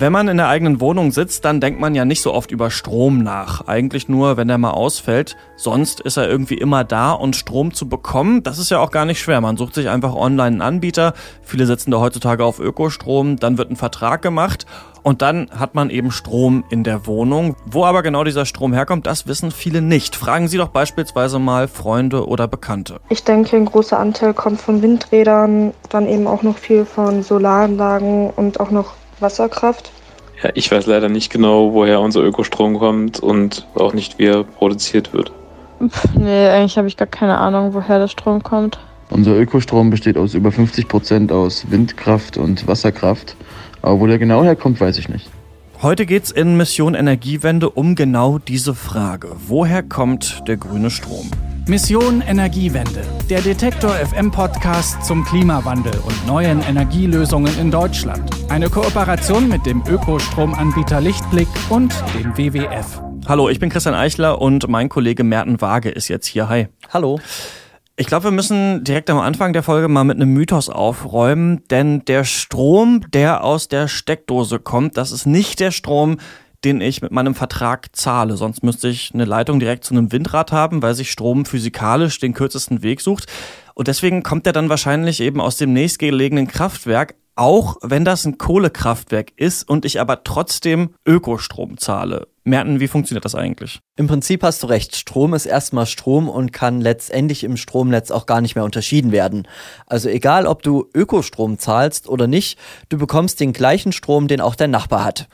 Wenn man in der eigenen Wohnung sitzt, dann denkt man ja nicht so oft über Strom nach. Eigentlich nur, wenn der mal ausfällt. Sonst ist er irgendwie immer da und Strom zu bekommen, das ist ja auch gar nicht schwer. Man sucht sich einfach online einen Anbieter. Viele setzen da heutzutage auf Ökostrom. Dann wird ein Vertrag gemacht und dann hat man eben Strom in der Wohnung. Wo aber genau dieser Strom herkommt, das wissen viele nicht. Fragen Sie doch beispielsweise mal Freunde oder Bekannte. Ich denke, ein großer Anteil kommt von Windrädern, dann eben auch noch viel von Solaranlagen und auch noch Wasserkraft. Ja, ich weiß leider nicht genau, woher unser Ökostrom kommt und auch nicht, wie er produziert wird. Pff, nee, eigentlich habe ich gar keine Ahnung, woher der Strom kommt. Unser Ökostrom besteht aus über 50 Prozent aus Windkraft und Wasserkraft. Aber wo der genau herkommt, weiß ich nicht. Heute geht es in Mission Energiewende um genau diese Frage. Woher kommt der grüne Strom? Mission Energiewende, der Detektor FM Podcast zum Klimawandel und neuen Energielösungen in Deutschland. Eine Kooperation mit dem Ökostromanbieter Lichtblick und dem WWF. Hallo, ich bin Christian Eichler und mein Kollege Merten Waage ist jetzt hier. Hi. Hallo. Ich glaube, wir müssen direkt am Anfang der Folge mal mit einem Mythos aufräumen, denn der Strom, der aus der Steckdose kommt, das ist nicht der Strom, den ich mit meinem Vertrag zahle. Sonst müsste ich eine Leitung direkt zu einem Windrad haben, weil sich Strom physikalisch den kürzesten Weg sucht. Und deswegen kommt er dann wahrscheinlich eben aus dem nächstgelegenen Kraftwerk, auch wenn das ein Kohlekraftwerk ist und ich aber trotzdem Ökostrom zahle. Merten, wie funktioniert das eigentlich? Im Prinzip hast du recht. Strom ist erstmal Strom und kann letztendlich im Stromnetz auch gar nicht mehr unterschieden werden. Also egal, ob du Ökostrom zahlst oder nicht, du bekommst den gleichen Strom, den auch dein Nachbar hat.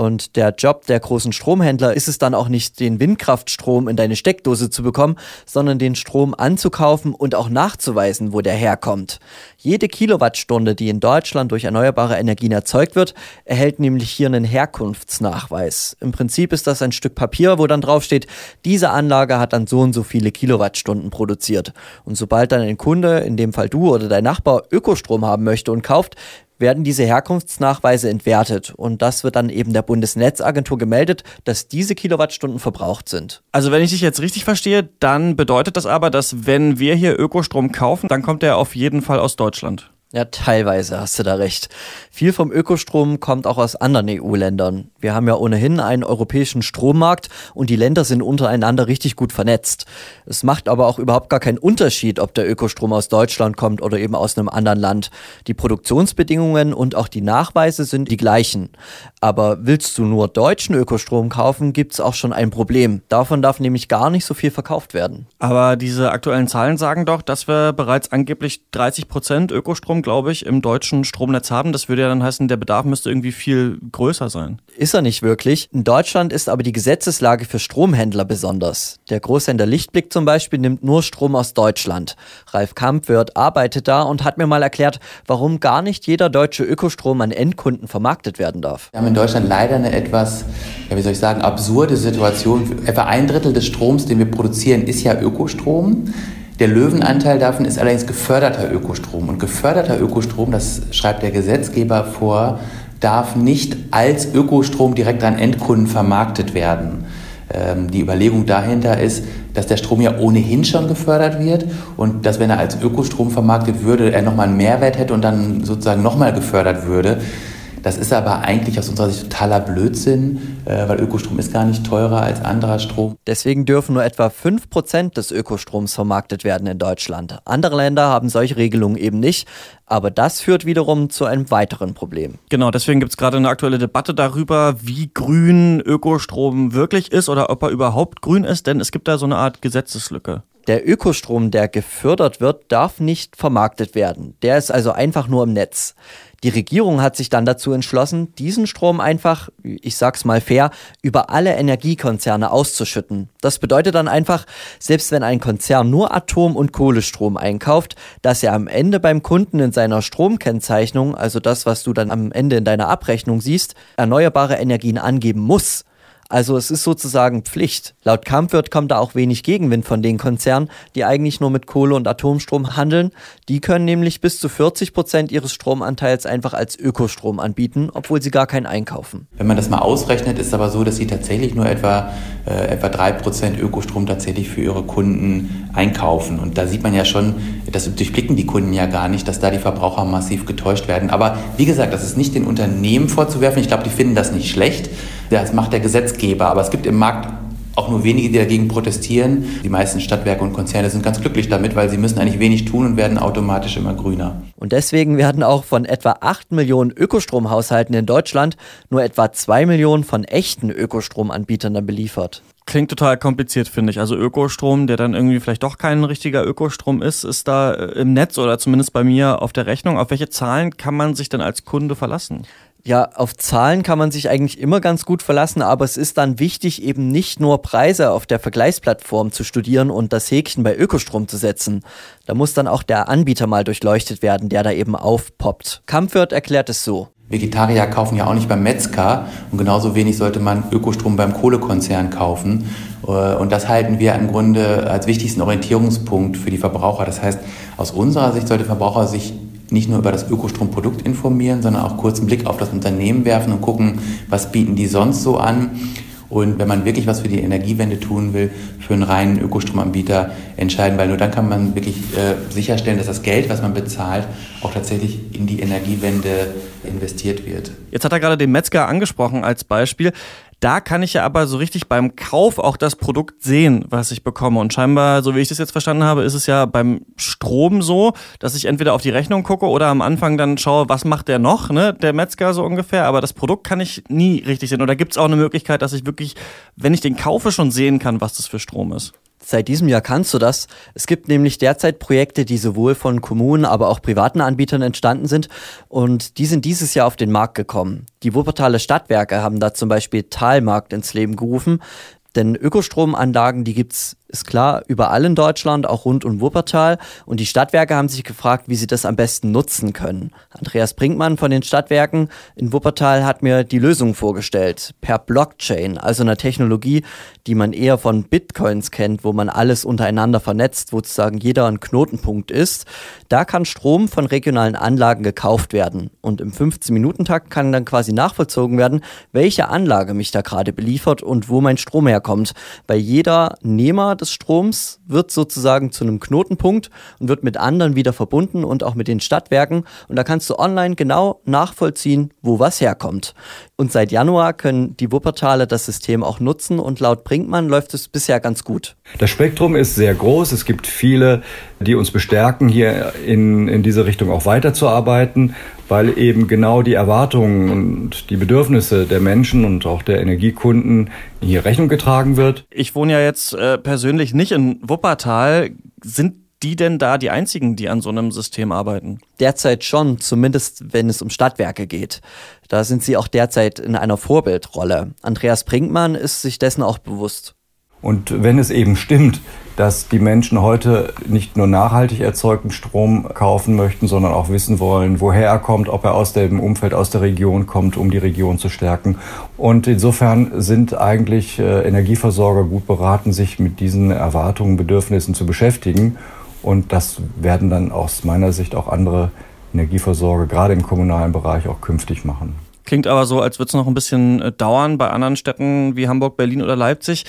Und der Job der großen Stromhändler ist es dann auch nicht, den Windkraftstrom in deine Steckdose zu bekommen, sondern den Strom anzukaufen und auch nachzuweisen, wo der herkommt. Jede Kilowattstunde, die in Deutschland durch erneuerbare Energien erzeugt wird, erhält nämlich hier einen Herkunftsnachweis. Im Prinzip ist das ein Stück Papier, wo dann drauf steht, diese Anlage hat dann so und so viele Kilowattstunden produziert. Und sobald dann ein Kunde, in dem Fall du oder dein Nachbar, Ökostrom haben möchte und kauft, werden diese Herkunftsnachweise entwertet und das wird dann eben der Bundesnetzagentur gemeldet, dass diese Kilowattstunden verbraucht sind. Also wenn ich dich jetzt richtig verstehe, dann bedeutet das aber, dass wenn wir hier Ökostrom kaufen, dann kommt der auf jeden Fall aus Deutschland. Ja, teilweise hast du da recht. Viel vom Ökostrom kommt auch aus anderen EU-Ländern. Wir haben ja ohnehin einen europäischen Strommarkt und die Länder sind untereinander richtig gut vernetzt. Es macht aber auch überhaupt gar keinen Unterschied, ob der Ökostrom aus Deutschland kommt oder eben aus einem anderen Land. Die Produktionsbedingungen und auch die Nachweise sind die gleichen. Aber willst du nur deutschen Ökostrom kaufen, gibt's auch schon ein Problem. Davon darf nämlich gar nicht so viel verkauft werden. Aber diese aktuellen Zahlen sagen doch, dass wir bereits angeblich 30 Prozent Ökostrom glaube ich, im deutschen Stromnetz haben. Das würde ja dann heißen, der Bedarf müsste irgendwie viel größer sein. Ist er nicht wirklich. In Deutschland ist aber die Gesetzeslage für Stromhändler besonders. Der Großhändler Lichtblick zum Beispiel nimmt nur Strom aus Deutschland. Ralf Kampwirt arbeitet da und hat mir mal erklärt, warum gar nicht jeder deutsche Ökostrom an Endkunden vermarktet werden darf. Wir haben in Deutschland leider eine etwas, ja, wie soll ich sagen, absurde Situation. Etwa ein Drittel des Stroms, den wir produzieren, ist ja Ökostrom. Der Löwenanteil davon ist allerdings geförderter Ökostrom. Und geförderter Ökostrom, das schreibt der Gesetzgeber vor, darf nicht als Ökostrom direkt an Endkunden vermarktet werden. Ähm, die Überlegung dahinter ist, dass der Strom ja ohnehin schon gefördert wird und dass, wenn er als Ökostrom vermarktet würde, er nochmal einen Mehrwert hätte und dann sozusagen nochmal gefördert würde. Das ist aber eigentlich aus unserer Sicht totaler Blödsinn, äh, weil Ökostrom ist gar nicht teurer als anderer Strom. Deswegen dürfen nur etwa 5% des Ökostroms vermarktet werden in Deutschland. Andere Länder haben solche Regelungen eben nicht. Aber das führt wiederum zu einem weiteren Problem. Genau, deswegen gibt es gerade eine aktuelle Debatte darüber, wie grün Ökostrom wirklich ist oder ob er überhaupt grün ist, denn es gibt da so eine Art Gesetzeslücke. Der Ökostrom, der gefördert wird, darf nicht vermarktet werden. Der ist also einfach nur im Netz. Die Regierung hat sich dann dazu entschlossen, diesen Strom einfach, ich sag's mal fair, über alle Energiekonzerne auszuschütten. Das bedeutet dann einfach, selbst wenn ein Konzern nur Atom- und Kohlestrom einkauft, dass er am Ende beim Kunden in seiner Stromkennzeichnung, also das, was du dann am Ende in deiner Abrechnung siehst, erneuerbare Energien angeben muss. Also es ist sozusagen Pflicht. Laut Kampfwirt kommt da auch wenig Gegenwind von den Konzernen, die eigentlich nur mit Kohle und Atomstrom handeln. Die können nämlich bis zu 40 Prozent ihres Stromanteils einfach als Ökostrom anbieten, obwohl sie gar keinen einkaufen. Wenn man das mal ausrechnet, ist aber so, dass sie tatsächlich nur etwa, äh, etwa 3 Prozent Ökostrom tatsächlich für ihre Kunden einkaufen. Und da sieht man ja schon, das durchblicken die Kunden ja gar nicht, dass da die Verbraucher massiv getäuscht werden. Aber wie gesagt, das ist nicht den Unternehmen vorzuwerfen. Ich glaube, die finden das nicht schlecht. Das macht der Gesetzgeber. Aber es gibt im Markt auch nur wenige, die dagegen protestieren. Die meisten Stadtwerke und Konzerne sind ganz glücklich damit, weil sie müssen eigentlich wenig tun und werden automatisch immer grüner. Und deswegen werden auch von etwa 8 Millionen Ökostromhaushalten in Deutschland nur etwa 2 Millionen von echten Ökostromanbietern dann beliefert. Klingt total kompliziert, finde ich. Also Ökostrom, der dann irgendwie vielleicht doch kein richtiger Ökostrom ist, ist da äh, im Netz oder zumindest bei mir auf der Rechnung. Auf welche Zahlen kann man sich denn als Kunde verlassen? Ja, auf Zahlen kann man sich eigentlich immer ganz gut verlassen, aber es ist dann wichtig, eben nicht nur Preise auf der Vergleichsplattform zu studieren und das Häkchen bei Ökostrom zu setzen. Da muss dann auch der Anbieter mal durchleuchtet werden, der da eben aufpoppt. Kampfwirt erklärt es so. Vegetarier kaufen ja auch nicht beim Metzger und genauso wenig sollte man Ökostrom beim Kohlekonzern kaufen. Und das halten wir im Grunde als wichtigsten Orientierungspunkt für die Verbraucher. Das heißt, aus unserer Sicht sollte Verbraucher sich nicht nur über das Ökostromprodukt informieren, sondern auch kurz einen Blick auf das Unternehmen werfen und gucken, was bieten die sonst so an. Und wenn man wirklich was für die Energiewende tun will, für einen reinen Ökostromanbieter entscheiden, weil nur dann kann man wirklich äh, sicherstellen, dass das Geld, was man bezahlt, auch tatsächlich in die Energiewende investiert wird. Jetzt hat er gerade den Metzger angesprochen als Beispiel. Da kann ich ja aber so richtig beim Kauf auch das Produkt sehen, was ich bekomme. Und scheinbar, so wie ich das jetzt verstanden habe, ist es ja beim Strom so, dass ich entweder auf die Rechnung gucke oder am Anfang dann schaue, was macht der noch, ne, der Metzger so ungefähr. Aber das Produkt kann ich nie richtig sehen. Oder gibt es auch eine Möglichkeit, dass ich wirklich, wenn ich den kaufe, schon sehen kann, was das für Strom ist? Seit diesem Jahr kannst du das. Es gibt nämlich derzeit Projekte, die sowohl von Kommunen, aber auch privaten Anbietern entstanden sind und die sind dieses Jahr auf den Markt gekommen. Die Wuppertaler Stadtwerke haben da zum Beispiel Talmarkt ins Leben gerufen, denn Ökostromanlagen, die gibt's ist klar, überall in Deutschland, auch rund um Wuppertal. Und die Stadtwerke haben sich gefragt, wie sie das am besten nutzen können. Andreas Brinkmann von den Stadtwerken in Wuppertal hat mir die Lösung vorgestellt. Per Blockchain, also einer Technologie, die man eher von Bitcoins kennt, wo man alles untereinander vernetzt, wo sozusagen jeder ein Knotenpunkt ist. Da kann Strom von regionalen Anlagen gekauft werden. Und im 15-Minuten-Takt kann dann quasi nachvollzogen werden, welche Anlage mich da gerade beliefert und wo mein Strom herkommt. Bei jeder Nehmer des Stroms wird sozusagen zu einem Knotenpunkt und wird mit anderen wieder verbunden und auch mit den Stadtwerken. Und da kannst du online genau nachvollziehen, wo was herkommt. Und seit Januar können die Wuppertaler das System auch nutzen und laut Brinkmann läuft es bisher ganz gut. Das Spektrum ist sehr groß. Es gibt viele, die uns bestärken, hier in, in diese Richtung auch weiterzuarbeiten, weil eben genau die Erwartungen und die Bedürfnisse der Menschen und auch der Energiekunden hier Rechnung getragen wird. Ich wohne ja jetzt äh, persönlich nicht in Wuppertal. Sind die denn da die einzigen, die an so einem System arbeiten? Derzeit schon, zumindest wenn es um Stadtwerke geht. Da sind sie auch derzeit in einer Vorbildrolle. Andreas Brinkmann ist sich dessen auch bewusst. Und wenn es eben stimmt, dass die Menschen heute nicht nur nachhaltig erzeugten Strom kaufen möchten, sondern auch wissen wollen, woher er kommt, ob er aus dem Umfeld, aus der Region kommt, um die Region zu stärken. Und insofern sind eigentlich äh, Energieversorger gut beraten, sich mit diesen Erwartungen, Bedürfnissen zu beschäftigen. Und das werden dann aus meiner Sicht auch andere Energieversorger, gerade im kommunalen Bereich, auch künftig machen. Klingt aber so, als würde es noch ein bisschen äh, dauern bei anderen Städten wie Hamburg, Berlin oder Leipzig.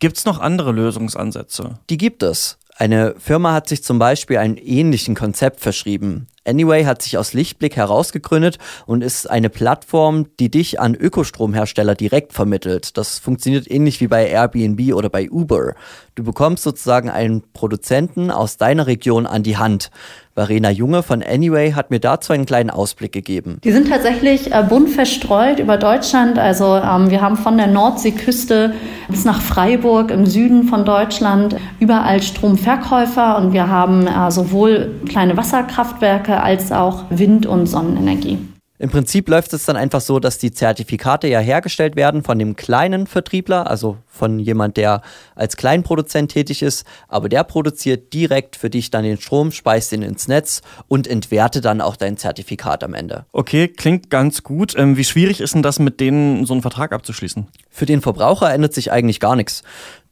Gibt es noch andere Lösungsansätze? Die gibt es. Eine Firma hat sich zum Beispiel einem ähnlichen Konzept verschrieben. Anyway hat sich aus Lichtblick herausgegründet und ist eine Plattform, die dich an Ökostromhersteller direkt vermittelt. Das funktioniert ähnlich wie bei Airbnb oder bei Uber. Du bekommst sozusagen einen Produzenten aus deiner Region an die Hand. Verena Junge von Anyway hat mir dazu einen kleinen Ausblick gegeben. Die sind tatsächlich äh, bunt verstreut über Deutschland. Also ähm, wir haben von der Nordseeküste bis nach Freiburg im Süden von Deutschland überall Stromverkäufer und wir haben äh, sowohl kleine Wasserkraftwerke als auch Wind- und Sonnenenergie. Im Prinzip läuft es dann einfach so, dass die Zertifikate ja hergestellt werden von dem kleinen Vertriebler, also von jemand, der als Kleinproduzent tätig ist, aber der produziert direkt für dich dann den Strom, speist ihn ins Netz und entwertet dann auch dein Zertifikat am Ende. Okay, klingt ganz gut. Ähm, wie schwierig ist denn das, mit denen so einen Vertrag abzuschließen? Für den Verbraucher ändert sich eigentlich gar nichts.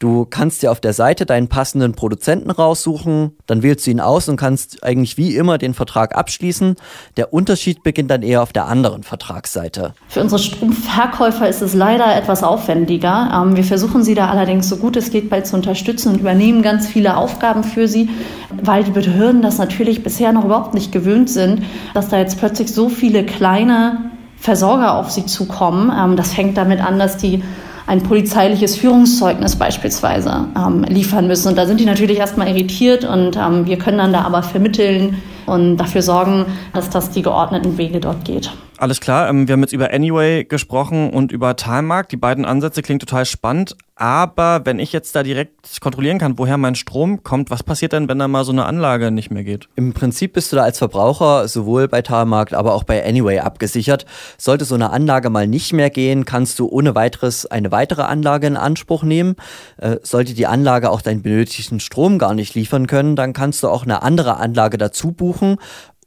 Du kannst dir auf der Seite deinen passenden Produzenten raussuchen, dann wählst du ihn aus und kannst eigentlich wie immer den Vertrag abschließen. Der Unterschied beginnt dann eher auf der anderen Vertragsseite. Für unsere Stromverkäufer ist es leider etwas aufwendiger. Ähm, wir versuchen sie da allerdings so gut es geht bei zu unterstützen und übernehmen ganz viele Aufgaben für sie, weil die Behörden das natürlich bisher noch überhaupt nicht gewöhnt sind, dass da jetzt plötzlich so viele kleine Versorger auf sie zukommen. Ähm, das fängt damit an, dass die ein polizeiliches Führungszeugnis beispielsweise ähm, liefern müssen. Und da sind die natürlich erstmal irritiert und ähm, wir können dann da aber vermitteln und dafür sorgen, dass das die geordneten Wege dort geht. Alles klar, ähm, wir haben jetzt über Anyway gesprochen und über Timemark. Die beiden Ansätze klingen total spannend. Aber wenn ich jetzt da direkt kontrollieren kann, woher mein Strom kommt, was passiert denn, wenn da mal so eine Anlage nicht mehr geht? Im Prinzip bist du da als Verbraucher sowohl bei Timemark, aber auch bei Anyway abgesichert. Sollte so eine Anlage mal nicht mehr gehen, kannst du ohne weiteres eine weitere Anlage in Anspruch nehmen. Äh, sollte die Anlage auch deinen benötigten Strom gar nicht liefern können, dann kannst du auch eine andere Anlage dazu buchen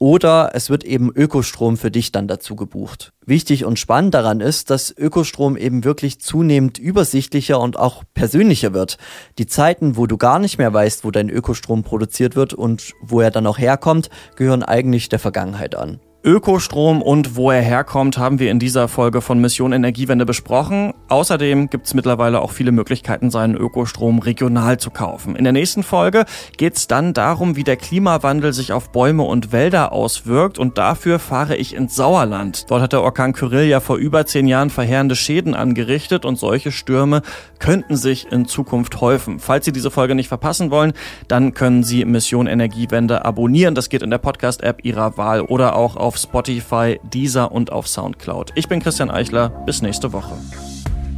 oder es wird eben Ökostrom für dich dann dazu gebucht. Wichtig und spannend daran ist, dass Ökostrom eben wirklich zunehmend übersichtlicher und auch persönlicher wird. Die Zeiten, wo du gar nicht mehr weißt, wo dein Ökostrom produziert wird und wo er dann auch herkommt, gehören eigentlich der Vergangenheit an. Ökostrom und wo er herkommt, haben wir in dieser Folge von Mission Energiewende besprochen. Außerdem gibt es mittlerweile auch viele Möglichkeiten, seinen Ökostrom regional zu kaufen. In der nächsten Folge geht es dann darum, wie der Klimawandel sich auf Bäume und Wälder auswirkt und dafür fahre ich ins Sauerland. Dort hat der Orkan Kyrill ja vor über zehn Jahren verheerende Schäden angerichtet und solche Stürme könnten sich in Zukunft häufen. Falls Sie diese Folge nicht verpassen wollen, dann können Sie Mission Energiewende abonnieren. Das geht in der Podcast-App Ihrer Wahl oder auch auf Spotify, Deezer und auf Soundcloud. Ich bin Christian Eichler. Bis nächste Woche.